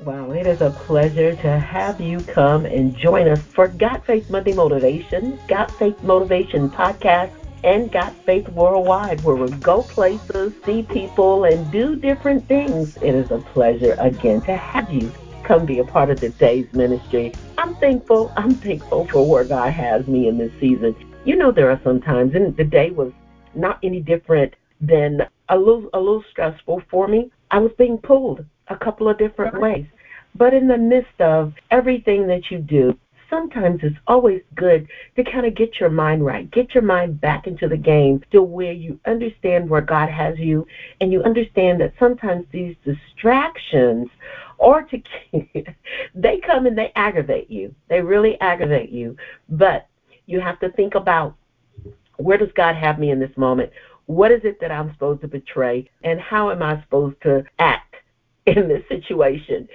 Wow, it is a pleasure to have you come and join us for Got Faith Monday Motivation, Got Faith Motivation Podcast, and Got Faith Worldwide, where we go places, see people, and do different things. It is a pleasure again to have you come be a part of today's ministry. I'm thankful. I'm thankful for where God has me in this season. You know, there are some times, and the day was not any different than a little, a little stressful for me. I was being pulled a couple of different ways. But in the midst of everything that you do, sometimes it's always good to kind of get your mind right, get your mind back into the game to where you understand where God has you and you understand that sometimes these distractions or to they come and they aggravate you. They really aggravate you. But you have to think about where does God have me in this moment? What is it that I'm supposed to betray? And how am I supposed to act in this situation?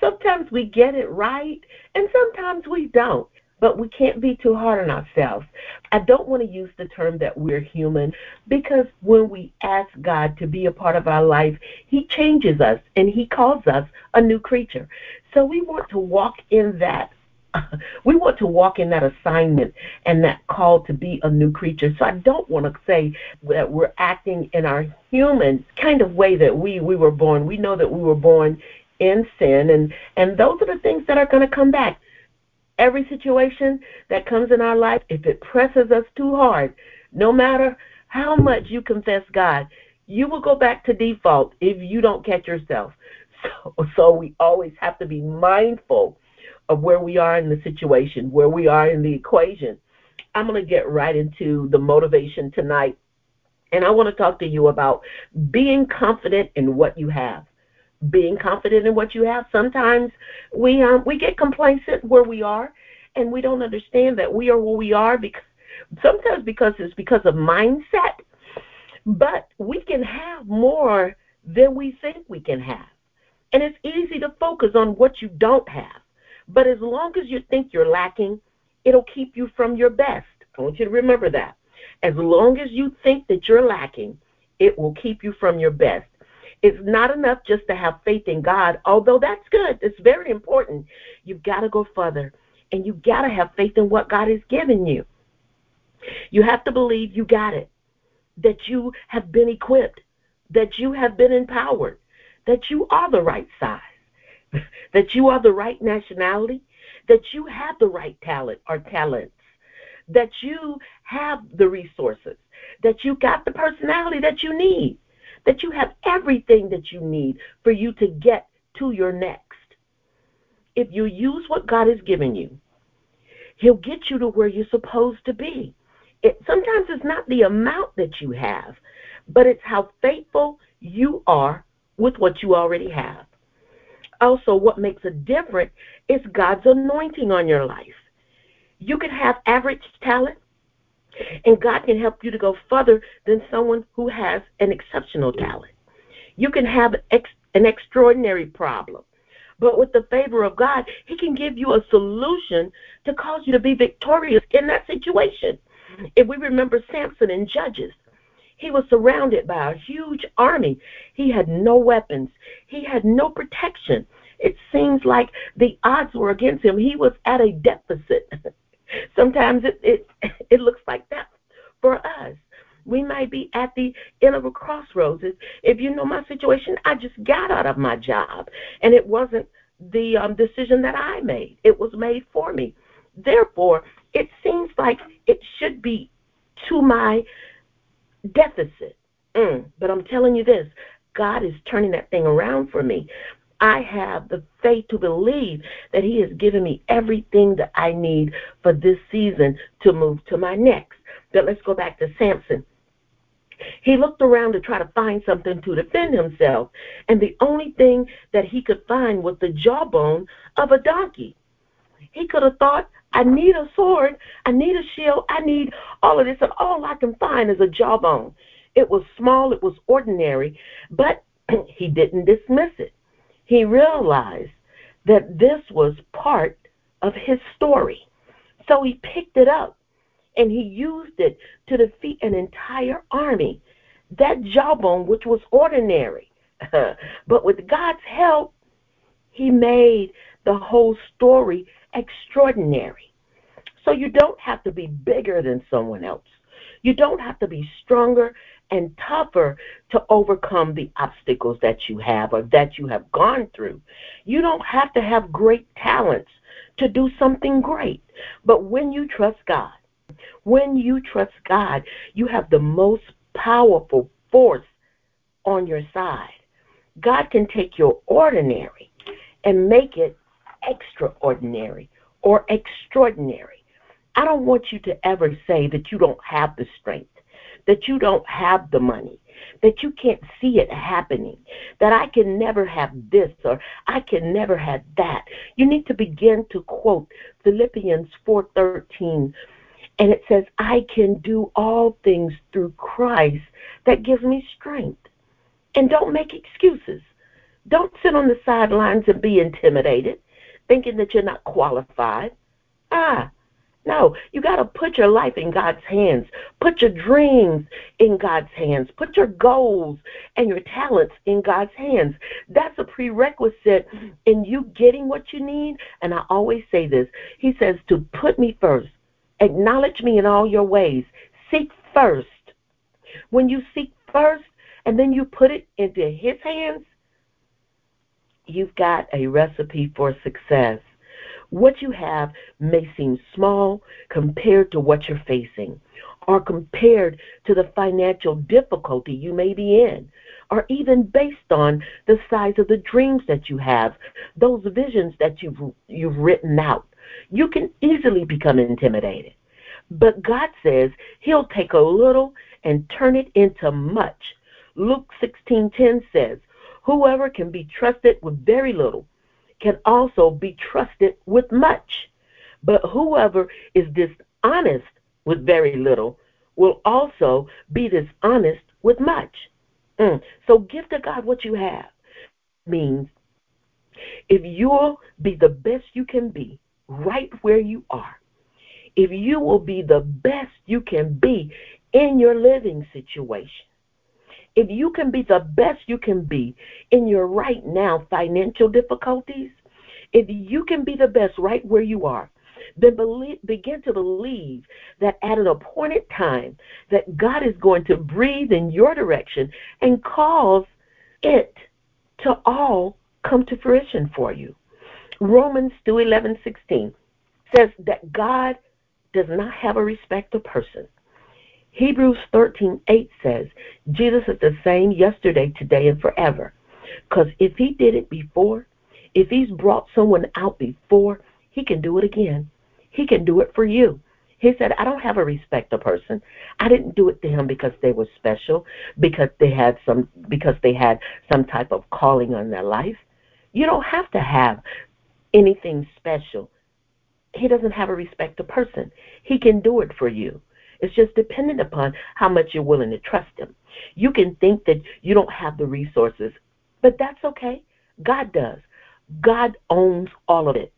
Sometimes we get it right, and sometimes we don't. But we can't be too hard on ourselves. I don't want to use the term that we're human because when we ask God to be a part of our life, He changes us and He calls us a new creature. So we want to walk in that we want to walk in that assignment and that call to be a new creature. So I don't want to say that we're acting in our human kind of way that we we were born. We know that we were born in sin and and those are the things that are going to come back. Every situation that comes in our life, if it presses us too hard, no matter how much you confess God, you will go back to default if you don't catch yourself. So, so we always have to be mindful of where we are in the situation, where we are in the equation. I'm going to get right into the motivation tonight. And I want to talk to you about being confident in what you have. Being confident in what you have. Sometimes we um, we get complacent where we are, and we don't understand that we are where we are because sometimes because it's because of mindset. But we can have more than we think we can have, and it's easy to focus on what you don't have. But as long as you think you're lacking, it'll keep you from your best. I want you to remember that. As long as you think that you're lacking, it will keep you from your best. It's not enough just to have faith in God, although that's good. It's very important. You've got to go further, and you've got to have faith in what God has given you. You have to believe you got it, that you have been equipped, that you have been empowered, that you are the right size that you are the right nationality, that you have the right talent or talents, that you have the resources, that you got the personality that you need, that you have everything that you need for you to get to your next. If you use what God has given you, He'll get you to where you're supposed to be. It, sometimes it's not the amount that you have, but it's how faithful you are with what you already have also what makes a difference is God's anointing on your life. You can have average talent, and God can help you to go further than someone who has an exceptional talent. You can have ex- an extraordinary problem, but with the favor of God, He can give you a solution to cause you to be victorious in that situation. If we remember Samson and Judges, he was surrounded by a huge army. He had no weapons. He had no protection. It seems like the odds were against him. He was at a deficit. Sometimes it, it it looks like that for us. We might be at the end of a crossroads. If, if you know my situation, I just got out of my job, and it wasn't the um, decision that I made. It was made for me. Therefore, it seems like it should be to my deficit. Mm, but I'm telling you this God is turning that thing around for me. I have the faith to believe that He has given me everything that I need for this season to move to my next. But let's go back to Samson. He looked around to try to find something to defend himself, and the only thing that he could find was the jawbone of a donkey. He could have thought, I need a sword, I need a shield, I need all of this, and all I can find is a jawbone. It was small, it was ordinary, but he didn't dismiss it. He realized that this was part of his story. So he picked it up and he used it to defeat an entire army. That jawbone, which was ordinary, but with God's help, He made the whole story extraordinary. So you don't have to be bigger than someone else. You don't have to be stronger and tougher to overcome the obstacles that you have or that you have gone through. You don't have to have great talents to do something great. But when you trust God, when you trust God, you have the most powerful force on your side. God can take your ordinary and make it extraordinary or extraordinary. I don't want you to ever say that you don't have the strength, that you don't have the money, that you can't see it happening, that I can never have this or I can never have that. You need to begin to quote Philippians 4:13 and it says I can do all things through Christ that gives me strength. And don't make excuses. Don't sit on the sidelines and be intimidated, thinking that you're not qualified. Ah, no, you got to put your life in God's hands. Put your dreams in God's hands. Put your goals and your talents in God's hands. That's a prerequisite in you getting what you need. And I always say this He says to put me first, acknowledge me in all your ways, seek first. When you seek first and then you put it into His hands, you've got a recipe for success. What you have may seem small compared to what you're facing, or compared to the financial difficulty you may be in, or even based on the size of the dreams that you have, those visions that you've, you've written out. You can easily become intimidated. But God says He'll take a little and turn it into much. Luke 16:10 says, "Whoever can be trusted with very little can also be trusted with much. But whoever is dishonest with very little will also be dishonest with much. Mm. So give to God what you have. Means if you'll be the best you can be right where you are, if you will be the best you can be in your living situation, if you can be the best you can be in your right now financial difficulties, if you can be the best right where you are, then believe, begin to believe that at an appointed time that God is going to breathe in your direction and cause it to all come to fruition for you. Romans 2 11 16 says that God does not have a respect of person. Hebrews 13:8 says, Jesus is the same yesterday, today, and forever. Because if he did it before, if he's brought someone out before, he can do it again. He can do it for you. He said, I don't have a respect of person. I didn't do it to him because they were special, because they had some because they had some type of calling on their life. You don't have to have anything special. He doesn't have a respect of person. He can do it for you. It's just dependent upon how much you're willing to trust Him. You can think that you don't have the resources, but that's okay. God does. God owns all of it.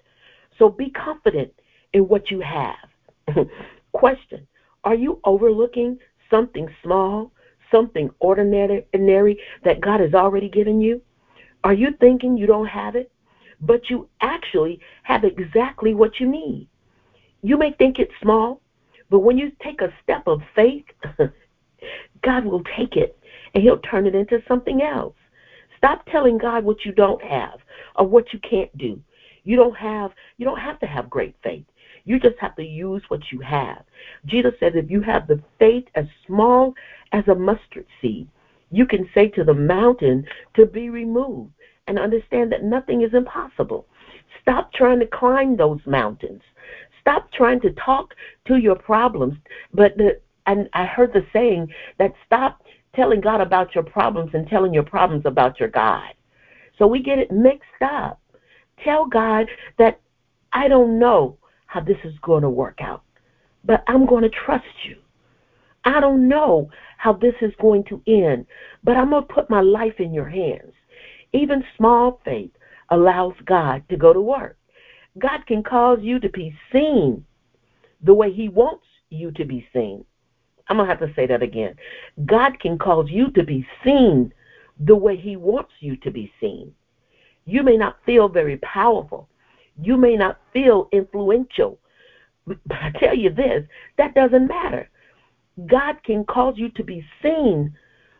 So be confident in what you have. Question Are you overlooking something small, something ordinary that God has already given you? Are you thinking you don't have it, but you actually have exactly what you need? You may think it's small, but when you take a step of faith, God will take it and He'll turn it into something else. Stop telling God what you don't have or what you can't do. You don't have you don't have to have great faith. You just have to use what you have. Jesus says if you have the faith as small as a mustard seed, you can say to the mountain to be removed and understand that nothing is impossible. Stop trying to climb those mountains. Stop trying to talk to your problems. But the, and I heard the saying that stop telling God about your problems and telling your problems about your God. So we get it mixed up. Tell God that I don't know how this is going to work out, but I'm going to trust you. I don't know how this is going to end, but I'm going to put my life in your hands. Even small faith allows God to go to work. God can cause you to be seen the way He wants you to be seen. I'm going to have to say that again. God can cause you to be seen the way He wants you to be seen. You may not feel very powerful. You may not feel influential. But I tell you this, that doesn't matter. God can cause you to be seen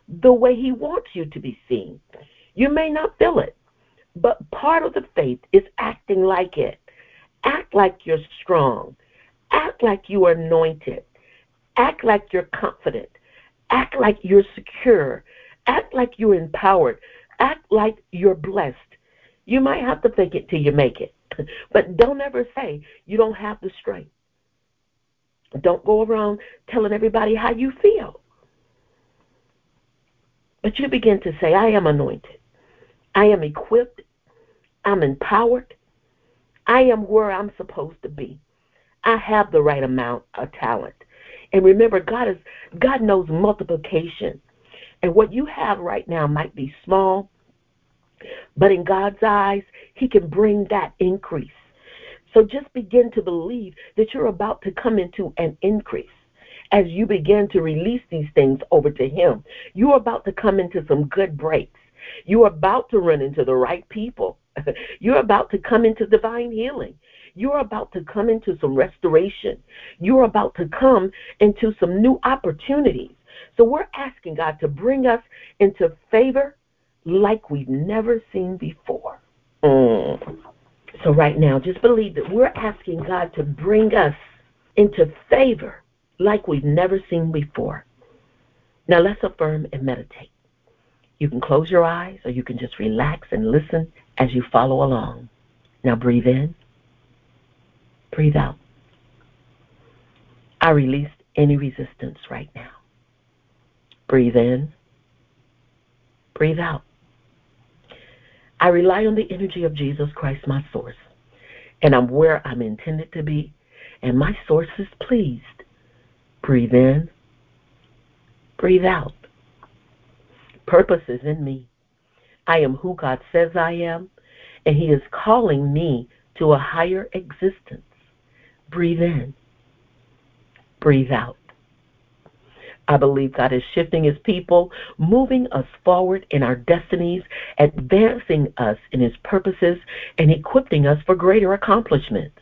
the way He wants you to be seen. You may not feel it, but part of the faith is acting like it. Act like you're strong. Act like you are anointed. Act like you're confident. Act like you're secure. Act like you're empowered. Act like you're blessed. You might have to fake it till you make it. But don't ever say you don't have the strength. Don't go around telling everybody how you feel. But you begin to say, I am anointed. I am equipped. I'm empowered. I am where I'm supposed to be. I have the right amount of talent. And remember, God is God knows multiplication. And what you have right now might be small, but in God's eyes, He can bring that increase. So just begin to believe that you're about to come into an increase as you begin to release these things over to Him. You're about to come into some good breaks. You're about to run into the right people. You're about to come into divine healing. You're about to come into some restoration. You're about to come into some new opportunities. So we're asking God to bring us into favor like we've never seen before. Mm. So right now, just believe that we're asking God to bring us into favor like we've never seen before. Now let's affirm and meditate. You can close your eyes or you can just relax and listen as you follow along. Now breathe in, breathe out. I release any resistance right now. Breathe in, breathe out. I rely on the energy of Jesus Christ, my source, and I'm where I'm intended to be, and my source is pleased. Breathe in, breathe out. Purpose is in me. I am who God says I am, and He is calling me to a higher existence. Breathe in, breathe out. I believe God is shifting His people, moving us forward in our destinies, advancing us in His purposes, and equipping us for greater accomplishments.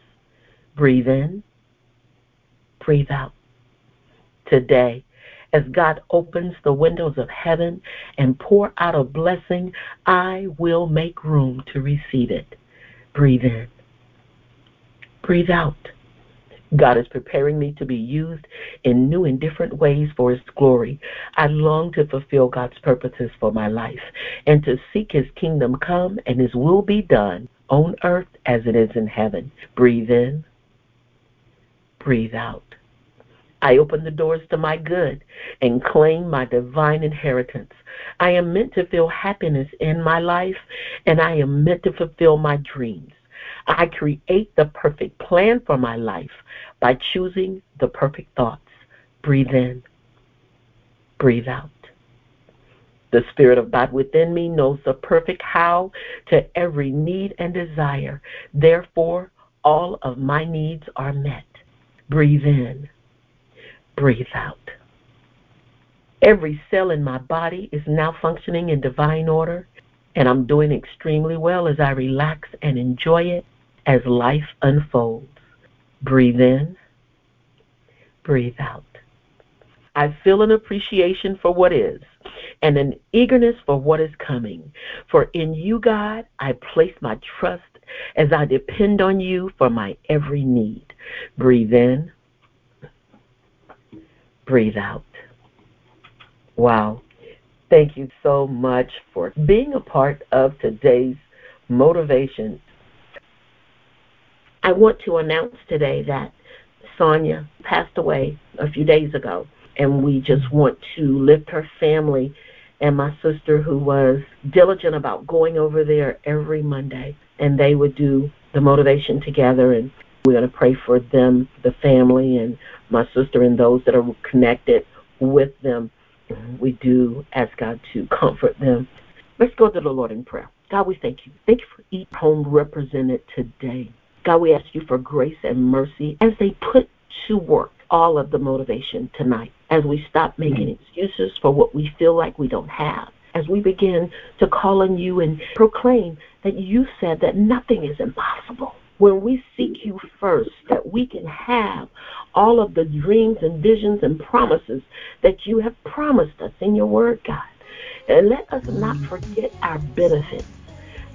Breathe in, breathe out. Today, as God opens the windows of heaven and pour out a blessing, I will make room to receive it. Breathe in, breathe out. God is preparing me to be used in new and different ways for His glory. I long to fulfill God's purposes for my life and to seek His kingdom come and His will be done on earth as it is in heaven. Breathe in, breathe out. I open the doors to my good and claim my divine inheritance. I am meant to feel happiness in my life, and I am meant to fulfill my dreams. I create the perfect plan for my life by choosing the perfect thoughts. Breathe in, breathe out. The Spirit of God within me knows the perfect how to every need and desire. Therefore, all of my needs are met. Breathe in, breathe out. Every cell in my body is now functioning in divine order, and I'm doing extremely well as I relax and enjoy it as life unfolds. Breathe in, breathe out. I feel an appreciation for what is and an eagerness for what is coming. For in you, God, I place my trust as I depend on you for my every need. Breathe in, breathe out. Wow. Thank you so much for being a part of today's motivation. I want to announce today that Sonia passed away a few days ago, and we just want to lift her family and my sister, who was diligent about going over there every Monday, and they would do the motivation together, and we're going to pray for them, the family, and my sister, and those that are connected with them. We do ask God to comfort them. Let's go to the Lord in prayer. God, we thank you. Thank you for each home represented today. God, we ask you for grace and mercy as they put to work all of the motivation tonight, as we stop making excuses for what we feel like we don't have, as we begin to call on you and proclaim that you said that nothing is impossible. When we seek you first, that we can have all of the dreams and visions and promises that you have promised us in your word, God. And let us not forget our benefits.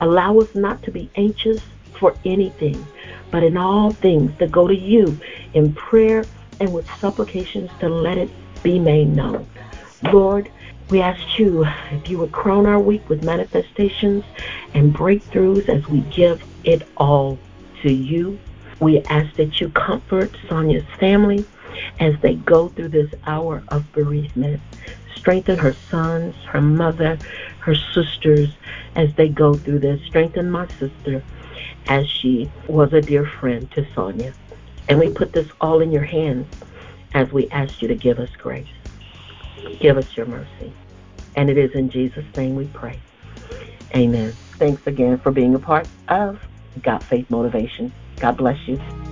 Allow us not to be anxious for anything, but in all things to go to you in prayer and with supplications to let it be made known. Lord, we ask you if you would crown our week with manifestations and breakthroughs as we give it all to you. We ask that you comfort Sonia's family as they go through this hour of bereavement. Strengthen her sons, her mother, her sisters as they go through this. Strengthen my sister as she was a dear friend to Sonia. And we put this all in your hands as we ask you to give us grace. Give us your mercy. And it is in Jesus' name we pray. Amen. Thanks again for being a part of Got Faith Motivation. God bless you.